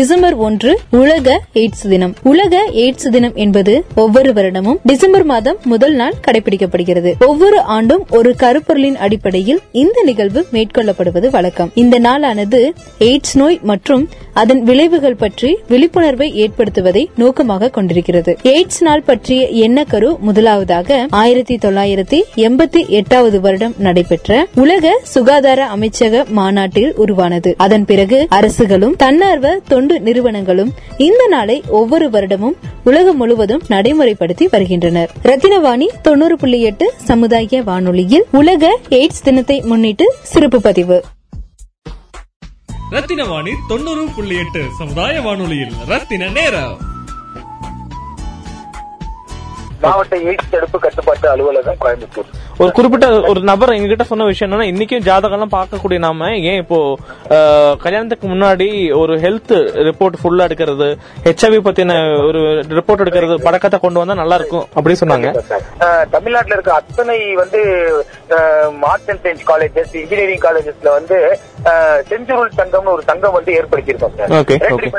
December ஒன்று உலக AIDS தினம். உலக எய்ட்ஸ் தினம் என்பது ஒவ்வொரு வருடமும் டிசம்பர் மாதம் முதல் நாள் கடைபிடிக்கப்படுகிறது. ஒவ்வொரு ஆண்டும் ஒரு கருப்பொருளின் அடிப்படையில் இந்த நிகழ்வு மேற்கொள்ளப்படுவது வழக்கம். இந்த நாளானது எய்ட்ஸ் நோய் மற்றும் அதன் விளைவுகள் பற்றி விழிப்புணர்வை ஏற்படுத்துவதை நோக்கமாக கொண்டிருக்கிறது. எய்ட்ஸ் நாள் பற்றிய எண்ணக்கரு முதலாவதாக ஆயிரத்தி தொள்ளாயிரத்தி எண்பத்தி எட்டாவது வருடம் நடைபெற்ற உலக சுகாதார அமைச்சக மாநாட்டில் உருவானது. அதன் பிறகு அரசுகளும் தன்னார்வ தொண்டு நிறுவனங்களும் இந்த நாளை ஒவ்வொரு வருடமும் உலகம் முழுவதும் நடைமுறைப்படுத்தி வருகின்றனர். ரத்தினவாணி தொண்ணூறு புள்ளி எட்டு சமுதாய வானொலியில் உலக எய்ட்ஸ் தினத்தை முன்னிட்டு சிறப்பு பதிவு. ரத்தின வாணி தொண்ணூறு புள்ளி எட்டு சமுதாய வானொலியில் ரத்தின நேரம். மாவட்ட எய்ட்ஸ் தடுப்பு கட்டுப்பாட்டு அலுவலகம் கோயம்புத்தூர். ஒரு குறிப்பிட்ட ஒரு நபர் எங்ககிட்ட சொன்ன விஷயம் என்னன்னா இன்னைக்கும் ஜாதகம் எல்லாம் பார்க்கக்கூடிய நாம ஏன் இப்போ கல்யாணத்துக்கு முன்னாடி ஒரு ஹெல்த் ரிப்போர்ட் ஃபுல்லா எடுக்கிறது ஹெச்ஐவி பத்தின ஒரு ரிப்போர்ட் எடுக்கிறது பழக்கத்தை கொண்டு வந்தா நல்லா இருக்கும் அப்படின்னு சொன்னாங்க. தமிழ்நாட்டுல இருக்க அத்தனை வந்து arts and science colleges engineering காலேஜஸ்ல வந்து செஞ்சுருள் சங்கம்னு ஒரு சங்கம் வந்து ஏற்படுத்தியிருக்கோம்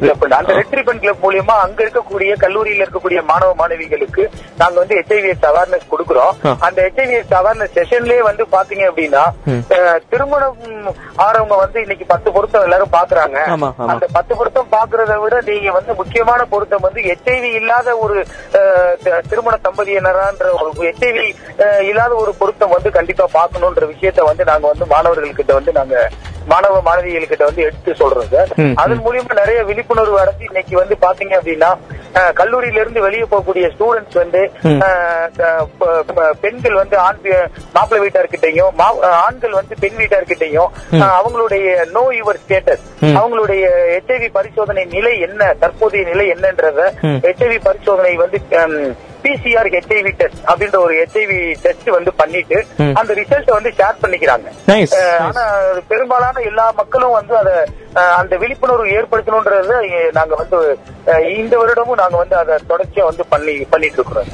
கிளப் அந்த ரெட் ரிப்பன் கிளப் மூலியமா அங்க இருக்கக்கூடிய கல்லூரியில இருக்கக்கூடிய மாணவ மாணவிகளுக்கு நாங்க வந்து ஹெச்ஐவிஎஸ் அவேர்னஸ் கொடுக்குறோம். அந்த ஹெச்ஐவிஎஸ் அவேர்னஸ் செஷன்லயே வந்து பாத்தீங்க அப்படின்னா திருமணம் ஆறவங்க வந்து இன்னைக்கு பத்து பொருத்தம் எல்லாரும் பாக்குறாங்க. அந்த பத்து பொருத்தம் பாக்குறத விட நீங்க வந்து முக்கியமான பொருத்தம் வந்து எச்ஐவி இல்லாத ஒரு திருமண தம்பதியினரான்ற ஒரு எச்ஐவி இல்லாத ஒரு பொருத்தம் வந்து கண்டிப்பா பார்க்கணுன்ற விஷயத்த வந்து நாங்க வந்து மாணவர்கள்கிட்ட வந்து நாங்க மாணவ மாணவிகள்கிட்ட வந்து எடுத்து சொல்றோம் சார் ம், அதன் மூலியமா நிறைய விழிப்புணர்வு அடைஞ்சு இன்னைக்கு வந்து பாத்தீங்க அப்படின்னா கல்லூரியில இருந்து வெளியே போகக்கூடிய ஸ்டூடெண்ட்ஸ் வந்து பெண்கள் வந்து ஆண் மாப்பிள்ளை வீட்டார்கிட்டையும் ஆண்கள் வந்து பெண் வீட்டார்கிட்டையும் அவங்களுடைய நோ யுவர் ஸ்டேட்டஸ். அவங்களுடைய ஹெச்ஐவி பரிசோதனை நிலை என்ன தற்போதைய நிலை என்னன்றத. ஹெச்ஐவி பரிசோதனை வந்து பிசிஆர் ஹெச்ஐவி டெஸ்ட் அப்படின்ற ஒரு ஹெச்ஐவி டெஸ்ட் வந்து பண்ணிட்டு. அந்த ரிசல்ட் வந்து ஷேர் பண்ணிக்கிறாங்க. ஆனா பெரும்பாலான எல்லா மக்களும் வந்து அத அந்த விழிப்புணர்வு ஏற்படுத்தணுன்றத அஹ், நாங்க வந்து இந்த வருடமும் நாங்க வந்து அதை தொடர்ச்சியா வந்து பண்ணி பண்ணிட்டு இருக்கிறோம்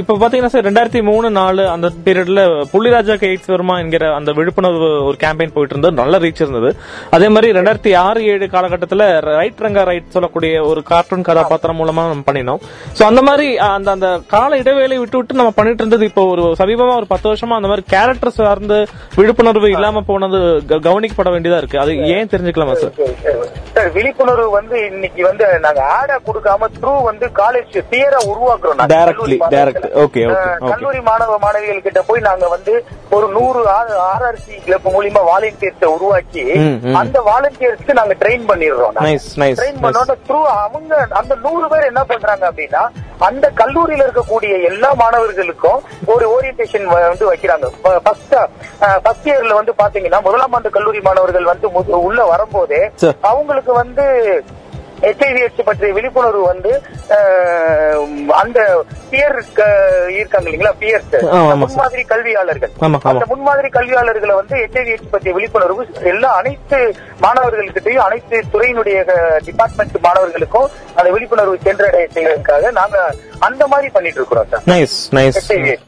இப்ப பாத்தீங்கன்னா சார் ரெண்டாயிரத்தி மூணு நாலு அந்த பீரியட்ல புள்ளிராஜாக்கு எய்ட்ஸ் வருமா என்கிற அந்த விழிப்புணர்வு ஒரு கேம்பெயின் போயிட்டு இருந்தது நல்ல ரீச் இருந்தது. அதே மாதிரி ரெண்டாயிரத்தி ஆறு ஏழு காலகட்டத்துல ரைட் ரங்கா ரைட் சொல்லக்கூடிய ஒரு கார்ட்டூன் கதாபாத்திரம் மூலமா நம்ம பண்ணினோம். சோ அந்த மாதிரி அந்த அந்த கால இடைவேளை விட்டு விட்டு நம்ம பண்ணிட்டு இருந்தது இப்போ ஒரு சமீபமா ஒரு பத்து வருஷமா அந்த மாதிரி கேரக்டர் சார்ந்து விழிப்புணர்வு இல்லாம போனது கவனிக்கப்பட வேண்டியதா இருக்கு. அது ஏன் தெரிஞ்சுக்கலாமா சார் சார் விழிப்புணர்வு வந்து இன்னைக்கு வந்து நாங்க ஆடா கொடுக்காம த்ரூ வந்து காலேஜ் தியரா உருவாக்குறோம் okay, அஹ், okay. கல்லூரி மாணவ மாணவிகள் கிட்ட போய் நாங்க வந்து ஒரு நூறு ஆர்ஆர்சி கிளப் மூலியமா வாலண்டியர்ஸ் உருவாக்கி. அந்த வாலண்டியர்ஸ்க்கு நாங்க ட்ரெயின் பண்ணிடுறோம் ட்ரெயின். பண்ணோட த்ரூ அவங்க அந்த நூறு பேர் என்ன பண்றாங்க அப்படின்னா அந்த கல்லூரியில இருக்கக்கூடிய எல்லா மாணவர்களுக்கும் ஒரு ஓரியன்டேஷன் வந்து வைக்கிறாங்க ஃபர்ஸ்ட் இயர்ல வந்து பாத்தீங்கன்னா முதலாம் ஆண்டு கல்லூரி மாணவர்கள் வந்து உள்ள வரும்போதே. அவங்களுக்கு வந்து ஹெச்ஐவிஎஸ் பற்றிய விழிப்புணர்வு வந்து அந்த பியர் இருக்காங்க இல்லைங்களா பியர்ஸ். முன்மாதிரி கல்வியாளர்கள். அந்த முன்மாதிரி கல்வியாளர்களை வந்து ஹெச்ஐவிஎஸ் பற்றிய விழிப்புணர்வு எல்லா அனைத்து மாணவர்கள்கிட்டையும் அனைத்து துறையினுடைய டிபார்ட்மெண்ட் மாணவர்களுக்கும் அந்த விழிப்புணர்வு சென்றடைய செய்வதற்காக நாங்க அந்த மாதிரி பண்ணிட்டு இருக்கிறோம் சார் நைஸ் நைஸ்.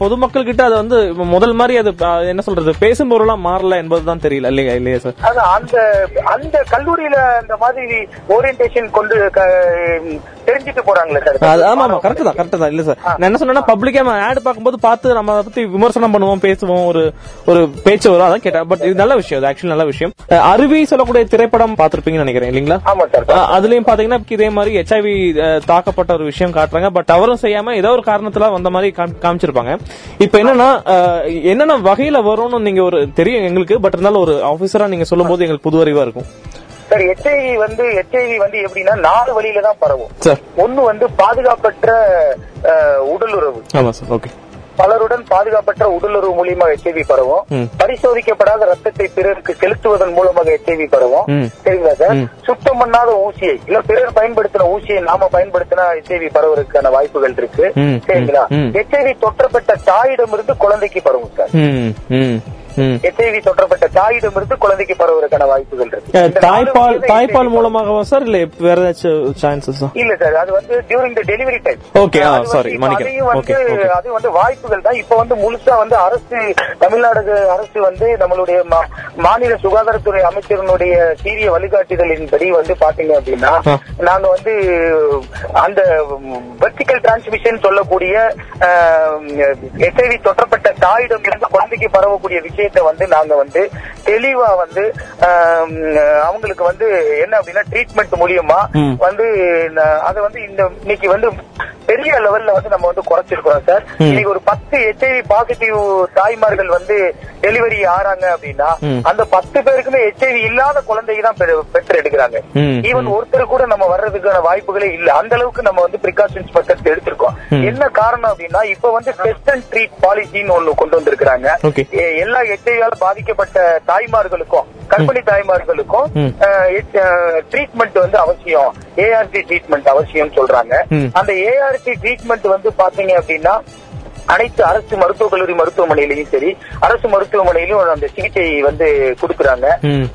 பொதுமக்கள் கிட்ட அது வந்து முதல் மாதிரி அது என்ன சொல்றது பேசும் பொருளா மாறல என்பதுதான் தெரியல இல்லையா இல்லையா சார் அந்த அந்த கல்லூரியில அந்த மாதிரி ஓரியன்டேஷன் கொண்டு தெரிஞ்சுட்டு போறாங்களே சார். ஆமா ஆமா கரெக்ட் தான் கரெக்ட் தான். இல்ல சார். நான் என்ன சொன்னா பப்ளிக்கா ஆட் பார்க்கும்போது பார்த்து நம்ம அதை பத்தி விமர்சனம் பண்ணுவோம் பேசுவோம் ஒரு ஒரு பேச்சு வரும் அதான் கேட்டேன். பட் இது நல்ல விஷயம் ஆக்சுவலி நல்ல விஷயம். அருவி சொல்லக்கூடிய திரைப்படம் பார்த்திருப்பீங்கன்னு நினைக்கிறேன் இல்லீங்களா? ஆமா சார் அஹ், அதுலயும் பாத்தீங்கன்னா இதே மாதிரி ஹெச்ஐவி தாக்கப்பட்ட ஒரு விஷயம் காட்டுறாங்க. பட் அவரும் செய்யாம ஏதோ ஒரு காரணத்துல வந்த மாதிரி காமி- காமிச்சிருப்பாங்க. இப்ப என்னன்னா என்னென்ன வகையில வரும்னு நீங்க ஒரு தெரியும் எங்களுக்கு. பட் இருந்தாலும் ஒரு ஆபீசரா நீங்க சொல்லும் போது எங்களுக்கு புது அறிவா இருக்கும். சார் ஹெச்ஐவி வந்து ஹெச்ஐவி வந்து எப்படின்னா நாலு வழியில தான் பரவும். ஒண்ணு வந்து பாதுகாப்பற்ற சார். ஓகே. பலருடன் பாதுகாப்பற்ற உடலுறவு மூலியமா ஹெச்ஐவி பரவும். பரிசோதிக்கப்படாத ரத்தத்தை பிறருக்கு செலுத்துவதன் மூலமாக ஹெச்ஐவி பரவும். சரிங்களா சார்? சுத்தம் பண்ணாத ஊசியை இல்ல பிறர் பயன்படுத்தின ஊசியை நாம பயன்படுத்தினா ஹெச்ஐவி பரவறதுக்கான வாய்ப்புகள் இருக்கு. சரிங்களா? ம். ஹெச்ஐவி தொற்றப்பட்ட தாயிடமிருந்து குழந்தைக்கு பரவும் சார். ஹெச்ஐவி தொற்றப்பட்ட தாயிடமிருந்து குழந்தைக்கு பரவறதுக்கான வாய்ப்புகள் இருக்கு. தாய்ப்பால் தாய்ப்பால் மூலமாகவா சார் இல்ல வேற ஏதாச்சும் சான்சஸ் இல்ல சார் அது வந்து டியூரிங் த டெலிவரி டைம். அதையும் வந்து Okay, okay. அது வந்து வாய்ப்புகள் தான். இப்ப வந்து முழுசா வந்து அரசு தமிழ்நாடு அரசு வந்து நம்மளுடைய மாநில சுகாதாரத்துறை அமைச்சரினுடைய சீரிய வழிகாட்டுதலின்படி வந்து பாத்தீங்க அப்படின்னா. நாங்க வந்து அந்த வெர்டிகல் டிரான்ஸ்மிஷன் சொல்லக்கூடிய எஸ்ஐவி தொற்றப்பட்ட தாயிடம் இருந்து குழந்தைக்கு பரவக்கூடிய விஷயத்தை வந்து நாங்க வந்து தெளிவா வந்து அவங்களுக்கு வந்து என்ன அப்படின்னா ட்ரீட்மெண்ட் மூலியமா. வந்து அதை வந்து இந்த இன்னைக்கு வந்து பெரிய லெவல்ல வந்து நம்ம வந்து குறைச்சிருக்கிறோம் சார். இன்னைக்கு ஒரு பத்து ஹெச்ஐவி பாசிட்டிவ் தாய்மார்கள் வந்து டெலிவரி ஆறாங்க அப்படின்னா. அந்த பத்து பேருக்குமே ஹெச்ஐவி இல்லாத குழந்தைக்கு தான் பெறு- பெற்று எடுக்கிறாங்க ஈவன் ஒருத்தர் கூட நம்ம வர்றதுக்கான வாய்ப்புகளே இல்ல அந்த அளவுக்கு நம்ம வந்து பிரிகாஷன்ஸ் மெத்தட்ஸ் எடுத்திருக்கோம். என்ன காரணம் அப்படின்னா இப்ப வந்து டெஸ்ட் அண்ட் ட்ரீட் பாலிசின்னு ஒண்ணு கொண்டு வந்திருக்கிறாங்க எல்லா ஹெச்ஐவியால பாதிக்கப்பட்ட தாய்மார்களுக்கும் கர்ப்பிணி தாய்மார்களுக்கும். ட்ரீட்மெண்ட் வந்து அவசியம் ஏஆர்டி ட்ரீட்மெண்ட் அவசியம் சொல்றாங்க. அந்த ஏஆர்டி ட்ரீட்மெண்ட் வந்து பாத்தீங்க அப்படின்னா அனைத்து அரசு மருத்துவக் கல்லூரி மருத்துவமனையிலையும் சரி அரசு மருத்துவமனையிலும் அந்த சிகிச்சை வந்து கொடுக்கறாங்க.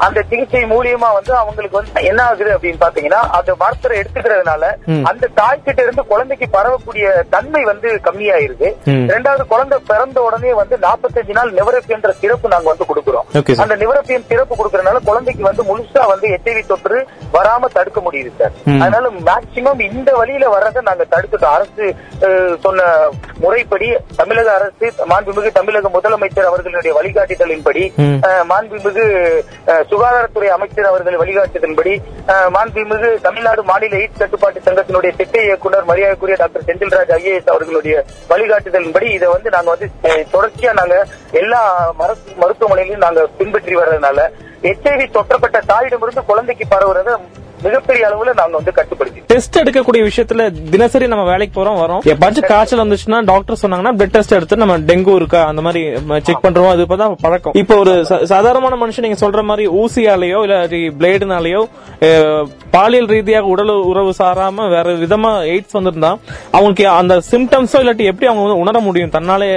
அந்த சிகிச்சை மூலியமா வந்து அவங்களுக்கு வந்து என்ன ஆகுது அப்படின்னு பாத்தீங்கன்னா அந்த மாத்திரை எடுத்துக்கிறதுனால. அந்த தாய்கிட்ட இருந்து குழந்தைக்கு பரவக்கூடிய தன்மை வந்து கம்மியாயிருது. ரெண்டாவது குழந்தை பிறந்த உடனே வந்து 45 நாள் நிவரப்பியன்ற சிறப்பு நாங்க வந்து கொடுக்கிறோம். அந்த நிவரப்பியம் சிறப்பு கொடுக்கறதுனால குழந்தைக்கு வந்து முழுசா வந்து எச்ஐவி தொற்று வராம தடுக்க முடியுது சார். அதனால மேக்சிமம் இந்த வழியில வர்றதை நாங்க தடுத்துட்டோம் அரசு சொன்ன முறைப்படி தமிழக அரசு மாண்புமிகு தமிழக முதலமைச்சர் அவர்களுடைய வழிகாட்டுதலின்படி மாண்புமிகு சுகாதாரத்துறை அமைச்சர் அவர்கள் வழிகாட்டுதலின்படி மாண்புமிகு தமிழ்நாடு மாநில எய்ட்ஸ் கட்டுப்பாட்டு சங்கத்தினுடைய திட்ட இயக்குனர் மரியாதைக்குரிய டாக்டர் செந்தில்ராஜ் ஐஏஎஸ் அவர்களுடைய வழிகாட்டுதலின்படி இதை வந்து நாங்க வந்து தொடர்ச்சியா நாங்க எல்லா மருத்து- மருத்துவமனையிலும் நாங்க பின்பற்றி வர்றதுனால எச்ஐவி தொற்றப்பட்ட தாயிடமிருந்து குழந்தைக்கு பரவுறத மிகப்பெரிய அளவுல நாங்க வந்து கட்டுப்படுத்தி டெஸ்ட் எடுக்கக்கூடிய விஷயத்துல தினசரி நம்ம வேலைக்கு போறோம் வரோம். எப்பாச்சும் காய்ச்சல் வந்துச்சுன்னா டாக்டர் சொன்னாங்கன்னா பிளட் டெஸ்ட் எடுத்து நம்ம டெங்கு இருக்கா அந்த மாதிரி செக் பண்றோம். அது இப்பதான் பழக்கம். இப்போ ஒரு சாதாரணமான மனுஷன் நீங்க சொல்ற மாதிரி ஊசியாலேயோ இல்ல பிளேடுனாலேயோ பாலியல் ரீதியாக உடல் உறவு சாராம வேற விதமா எய்ட்ஸ் வந்திருந்தா அவங்களுக்கு அந்த சிம்டம்ஸோ இல்லாட்டி எப்படி அவங்க வந்து உணர முடியும்? தன்னாலே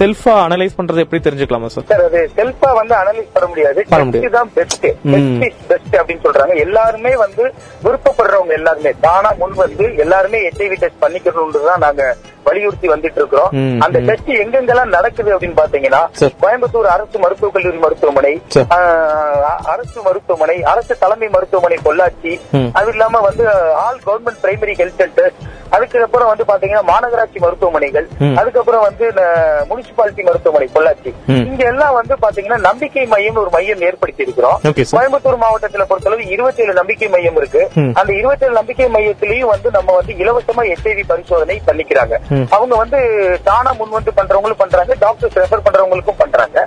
செல்ஃபா அனலைஸ் பண்றது எப்படி தெரிஞ்சுக்கலாமா சார் சார் அது செல்ஃபா வந்து அனலைஸ் பண்ண முடியாது. பண்ண முடியாது. பெஸ்ட். பெஸ்ட் அப்படின்னு சொல்றாங்க. எல்லாருமே வந்து விருப்பப்படுறவங்க எல்லாருமே தானா முன் வந்து எல்லாருமே எச்ஐவி டெஸ்ட் பண்ணிக்கணும்னு தான் நாங்க வலியுறுத்தி வந்துட்டு இருக்கிறோம் அந்த. டெஸ்ட் எங்கெங்கெல்லாம் நடக்குது அப்படின்னு பாத்தீங்கன்னா. கோயம்புத்தூர் அரசு மருத்துவக் கல்லூரி மருத்துவமனை அரசு மருத்துவமனை அரசு தலைமை மருத்துவமனை பொள்ளாச்சி. அது இல்லாம வந்து all government primary health centres அதுக்கப்புறம் வந்து பாத்தீங்கன்னா மாநகராட்சி மருத்துவமனைகள். அதுக்கப்புறம் வந்து முனிசிபாலிட்டி மருத்துவமனை பொள்ளாச்சி. இங்க எல்லாம் வந்து பாத்தீங்கன்னா நம்பிக்கை மையம் ஒரு மையம் ஏற்படுத்தி இருக்கிறோம். கோயம்புத்தூர் மாவட்டத்துல பொறுத்தளவு 27 நம்பிக்கை மையம் இருக்கு. அந்த 27 நம்பிக்கை மையத்திலயும் வந்து நம்ம வந்து இலவசமா எச்ஐவி பரிசோதனை பண்ணிக்கிறாங்க. அவங்க வந்து தானா முன் வந்து பண்றவங்களும் பண்றாங்க டாக்டர்ஸ் ரெஃபர் பண்றவங்களுக்கும் பண்றாங்க.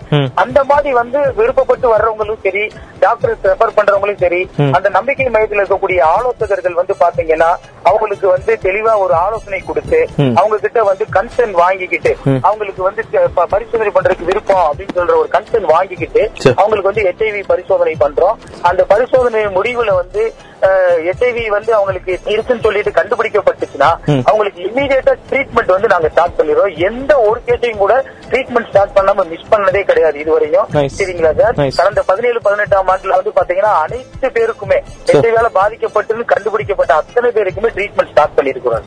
அந்த மாதிரி வந்து விருப்பப்பட்டு வர்றவங்களும் சரி டாக்டர்ஸ் ரெஃபர் பண்றவங்களும் சரி. அந்த நம்பிக்கை மையத்தில் இருக்கக்கூடிய ஆலோசகர்கள் வந்து பாத்தீங்கன்னா அவங்களுக்கு வந்து தெளிவா ஒரு ஆலோசனை கொடுத்து. அவங்க கிட்ட வந்து கன்சர்ன் வாங்கிக்கிட்டு. அவங்களுக்கு வந்து பரிசோதனை பண்றதுக்கு விருப்பம் அப்படின்னு சொல்ற ஒரு கன்சர்ன் வாங்கிக்கிட்டு. அவங்களுக்கு வந்து ஹெச்ஐவி பரிசோதனை பண்றோம் அந்த பரிசோதனை முடிவுல வந்து ஹெச்ஐவி வந்து அவங்களுக்கு இருக்குன்னு சொல்லிட்டு கண்டுபிடிக்கப்பட்டுச்சுன்னா. அவங்களுக்கு இமீடியட்டா ட்ரீட்மெண்ட் வந்து நாங்க ஸ்டார்ட் பண்ணிடுறோம் எந்த ஒரு கேஸையும் கூட ட்ரீட்மெண்ட் ஸ்டார்ட் பண்ணாம மிஸ் பண்ணதே கிடையாது இதுவரையும். சரிங்களா சார். கடந்த பதினேழு பதினெட்டாம் ஆண்டுல வந்து பாத்தீங்கன்னா அனைத்து பேருக்குமே ஹெச்ஐவியால பாதிக்கப்பட்டுன்னு கண்டுபிடிக்கப்பட்ட அத்தனை பேருக்குமே ட்ரீட்மெண்ட் ஸ்டார்ட் பண்ணிருக்கிறோம்